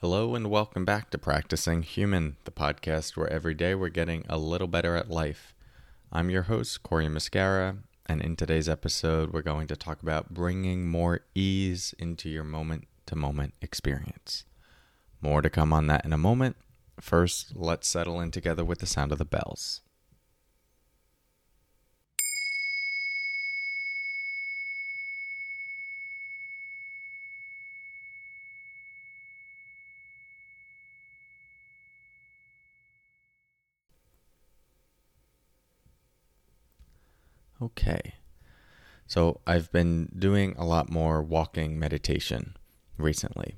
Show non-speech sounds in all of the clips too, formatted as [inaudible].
Hello, and welcome back to Practicing Human, the podcast where every day we're getting a little better at life. I'm your host, Cory Muscara, and in today's episode, we're going to talk about bringing more ease into your moment to moment experience. More to come on that in a moment. First, let's settle in together with the sound of the bells. Okay. So I've been doing a lot more walking meditation recently.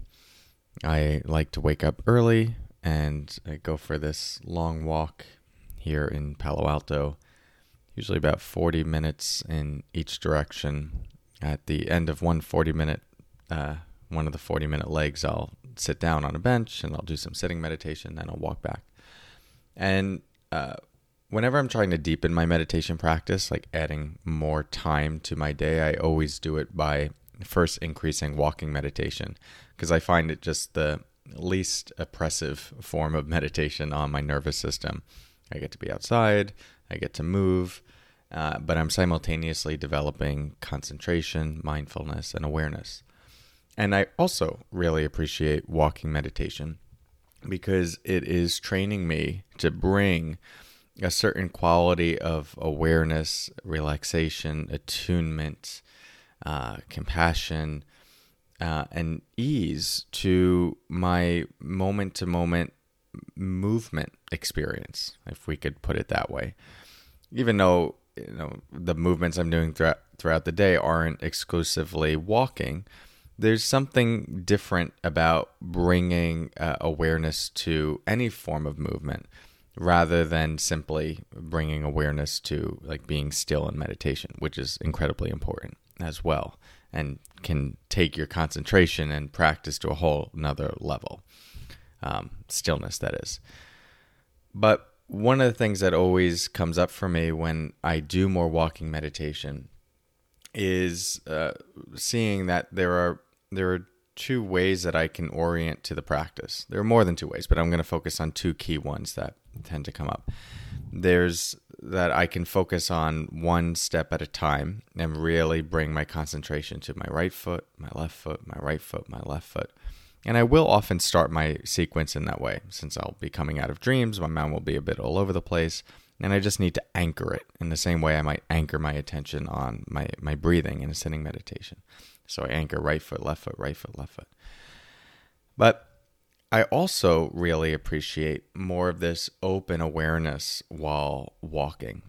I like to wake up early and I go for this long walk here in Palo Alto, usually about 40 minutes in each direction. At the end of one 40 minute, uh, one of the 40 minute legs, I'll sit down on a bench and I'll do some sitting meditation, then I'll walk back. And uh, whenever I'm trying to deepen my meditation practice, like adding more time to my day, I always do it by first increasing walking meditation because I find it just the least oppressive form of [laughs] meditation on my nervous system. I get to be outside, I get to move, uh, but I'm simultaneously developing concentration, mindfulness, and awareness. And I also really appreciate walking meditation because it is training me to bring a certain quality of awareness, relaxation, attunement, uh, compassion, uh, and ease to my moment to moment movement experience, if we could put it that way. Even though you know the movements I'm doing throughout throughout the day aren't exclusively walking, there's something different about bringing uh, awareness to any form of movement rather than simply bringing awareness to like being still in meditation, which is incredibly important as well and can take your concentration and practice to a whole another level. Um, stillness, that is. But one of the things that always comes up for me when I do more walking meditation is uh, seeing that there are there are two ways that I can orient to the practice. There are more than two ways, but I'm going to focus on two key ones that tend to come up. There's that I can focus on one step at a time and really bring my concentration to my right foot, my left foot, my right foot, my left foot. And I will often start my sequence in that way since I'll be coming out of dreams. My mind will be a bit all over the place. And I just need to anchor it in the same way I might anchor my attention on my, my breathing in a sitting meditation. So I anchor right foot, left foot, right foot, left foot. But I also really appreciate more of this open awareness while walking,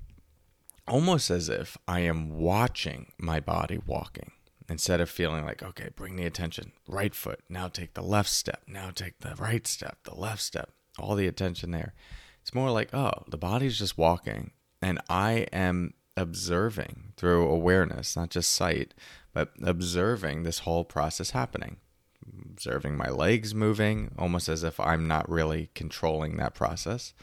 almost as if I am watching my body walking instead of feeling like, okay, bring the attention, right foot, now take the left step, now take the right step, the left step, all the attention there. It's more like, oh, the body's just walking, and I am observing through awareness, not just sight, but observing this whole process happening observing my legs moving, almost as if I'm not really controlling that process.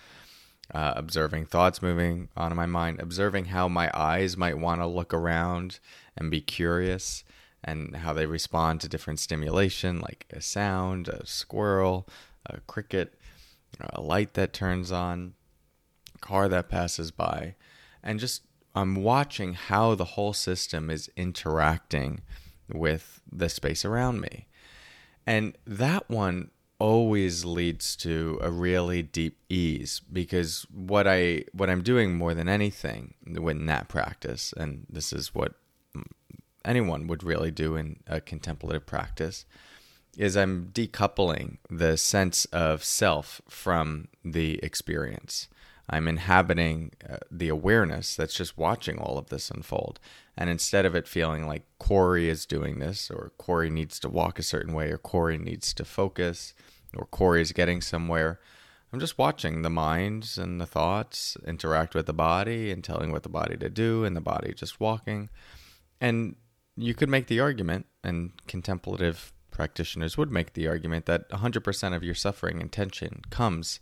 Uh, observing thoughts moving on in my mind, observing how my eyes might want to look around and be curious, and how they respond to different stimulation, like a sound, a squirrel, a cricket, a light that turns on, a car that passes by, and just I'm watching how the whole system is interacting with the space around me. And that one always leads to a really deep ease because what I what I'm doing more than anything in that practice, and this is what anyone would really do in a contemplative practice, is I'm decoupling the sense of self from the experience. I'm inhabiting uh, the awareness that's just watching all of this unfold. And instead of it feeling like Cory is doing this, or Cory needs to walk a certain way, or Cory needs to focus, or Cory is getting somewhere, I'm just watching the minds and the thoughts interact with the body and telling what the body to do, and the body just walking. And you could make the argument, and contemplative practitioners would make the argument, that 100% of your suffering and tension comes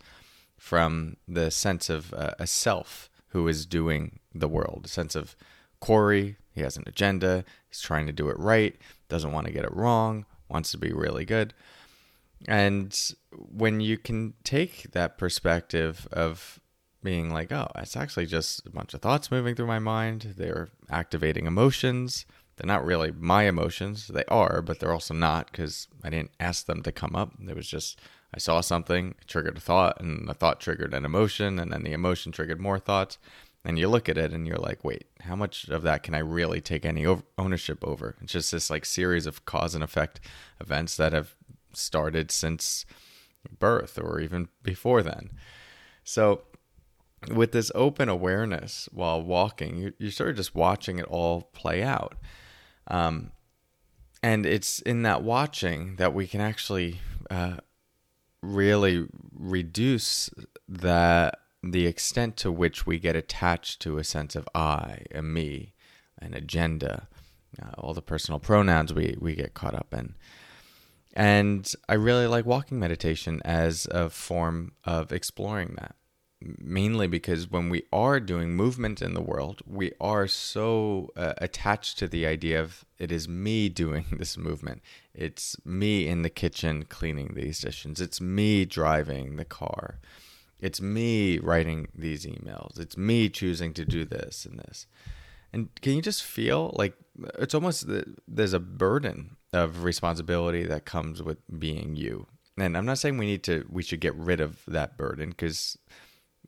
from the sense of uh, a self who is doing the world, a sense of Cory, he has an agenda, he's trying to do it right, doesn't want to get it wrong, wants to be really good. And when you can take that perspective of being like, oh, it's actually just a bunch of thoughts moving through my mind, they're activating emotions. They're not really my emotions. They are, but they're also not because I didn't ask them to come up. It was just I saw something, triggered a thought, and the thought triggered an emotion, and then the emotion triggered more thoughts. And you look at it and you're like, wait, how much of that can I really take any ownership over? It's just this like series of cause and effect events that have started since birth or even before then. So, with this open awareness while walking, you, you're sort of just watching it all play out. Um, and it's in that watching that we can actually uh, really reduce that the extent to which we get attached to a sense of I, a me, an agenda, uh, all the personal pronouns we, we get caught up in. And I really like walking meditation as a form of exploring that. Mainly because when we are doing movement in the world, we are so uh, attached to the idea of it is me [laughs] doing this movement. It's me in the kitchen cleaning these dishes. It's me driving the car it's me writing these emails. It's me choosing to do this and this. And can you just feel like it's almost there's a burden of responsibility that comes with being you. And I'm not saying we need to we should get rid of that burden because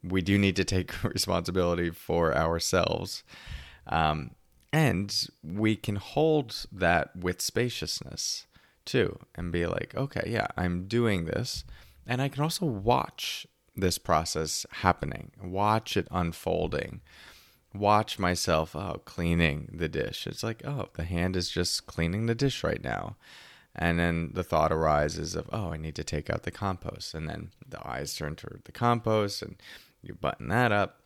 we do need to take [laughs] responsibility for ourselves. Um, and we can hold that with spaciousness too and be like, okay, yeah, I'm doing this. And I can also watch this process happening, watch it unfolding, watch myself oh cleaning the dish. It's like oh the hand is just cleaning the dish right now, and then the thought arises of oh I need to take out the compost, and then the eyes turn toward the compost, and you button that up,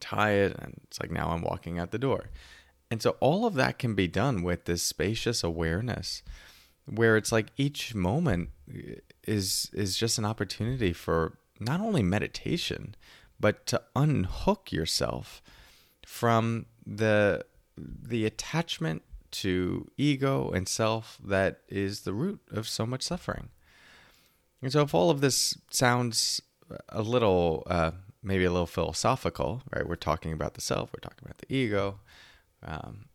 tie it, and it's like now I'm walking out the door. And so all of that can be done with this spacious awareness where it's like each moment is is just an opportunity for not only meditation, but to unhook yourself from the the attachment to ego and self that is the root of so much suffering. And so, if all of this sounds a little, uh, maybe a little philosophical, right? We're talking about the self, we're talking about the ego. Um,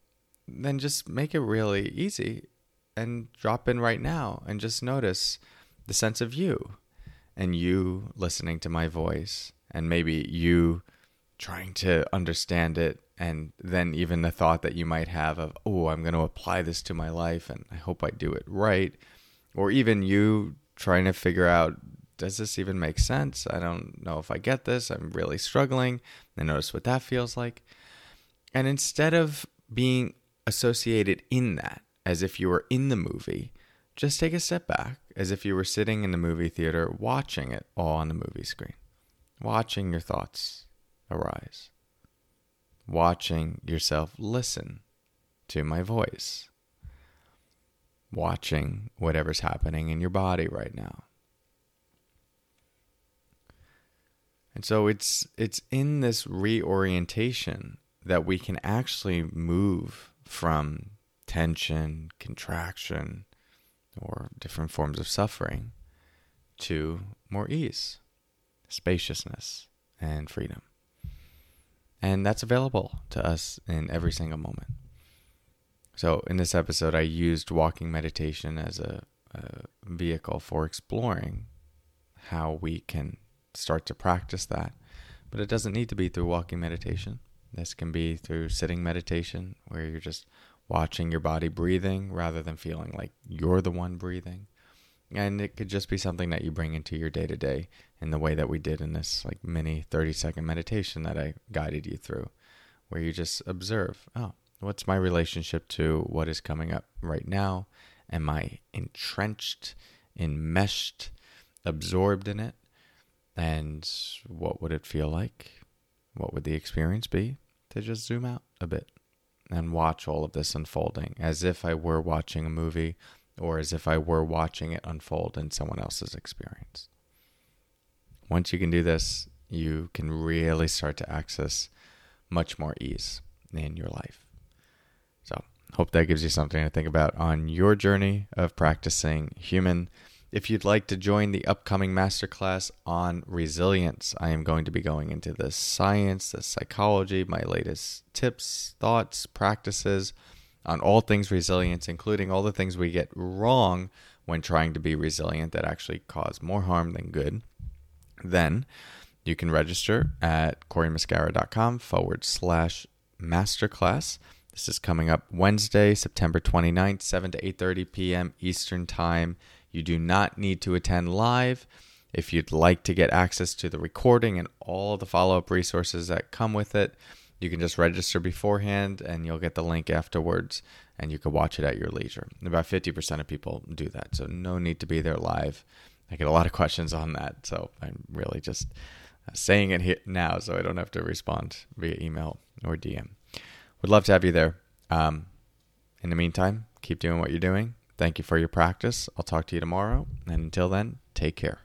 then just make it really easy and drop in right now and just notice the sense of you and you listening to my voice and maybe you trying to understand it and then even the thought that you might have of oh i'm going to apply this to my life and i hope i do it right or even you trying to figure out does this even make sense? I don't know if i get this. I'm really struggling. And notice what that feels like. And instead of being associated in that as if you were in the movie just take a step back as if you were sitting in the movie theater watching it all on the movie screen, watching your thoughts arise, watching yourself listen to my voice, watching whatever's happening in your body right now. And so it's it's in this reorientation that we can actually move from tension, contraction, or different forms of suffering to more ease, spaciousness, and freedom. And that's available to us in every single moment. So, in this episode, I used walking meditation as a, a vehicle for exploring how we can start to practice that. But it doesn't need to be through walking meditation. This can be through sitting meditation, where you're just watching your body breathing rather than feeling like you're the one breathing. And it could just be something that you bring into your day to day in the way that we did in this like mini 30 second meditation that I guided you through, where you just observe, oh, what's my relationship to what is coming up right now? Am I entrenched, enmeshed, absorbed in it? And what would it feel like? What would the experience be to just zoom out a bit? and watch all of this unfolding as if I were watching a movie or as if I were watching it unfold in someone else's experience. Once you can do this, you can really start to access much more ease in your life. So, hope that gives you something to think about on your journey of practicing human if you'd like to join the upcoming masterclass on resilience, I am going to be going into the science, the psychology, my latest tips, thoughts, practices on all things resilience, including all the things we get wrong when trying to be resilient that actually cause more harm than good. Then you can register at corymuscara.com forward slash masterclass. This is coming up Wednesday, September 29th, 7 to 8.30 p.m. Eastern Time. You do not need to attend live. If you'd like to get access to the recording and all the follow up resources that come with it, you can just register beforehand and you'll get the link afterwards and you can watch it at your leisure. About 50% of people do that, so no need to be there live. I get a lot of questions on that, so I'm really just saying it here now so I don't have to respond via email or DM. Would love to have you there. Um, in the meantime, keep doing what you're doing Thank you for your practice. I'll talk to you tomorrow. And until then, take care.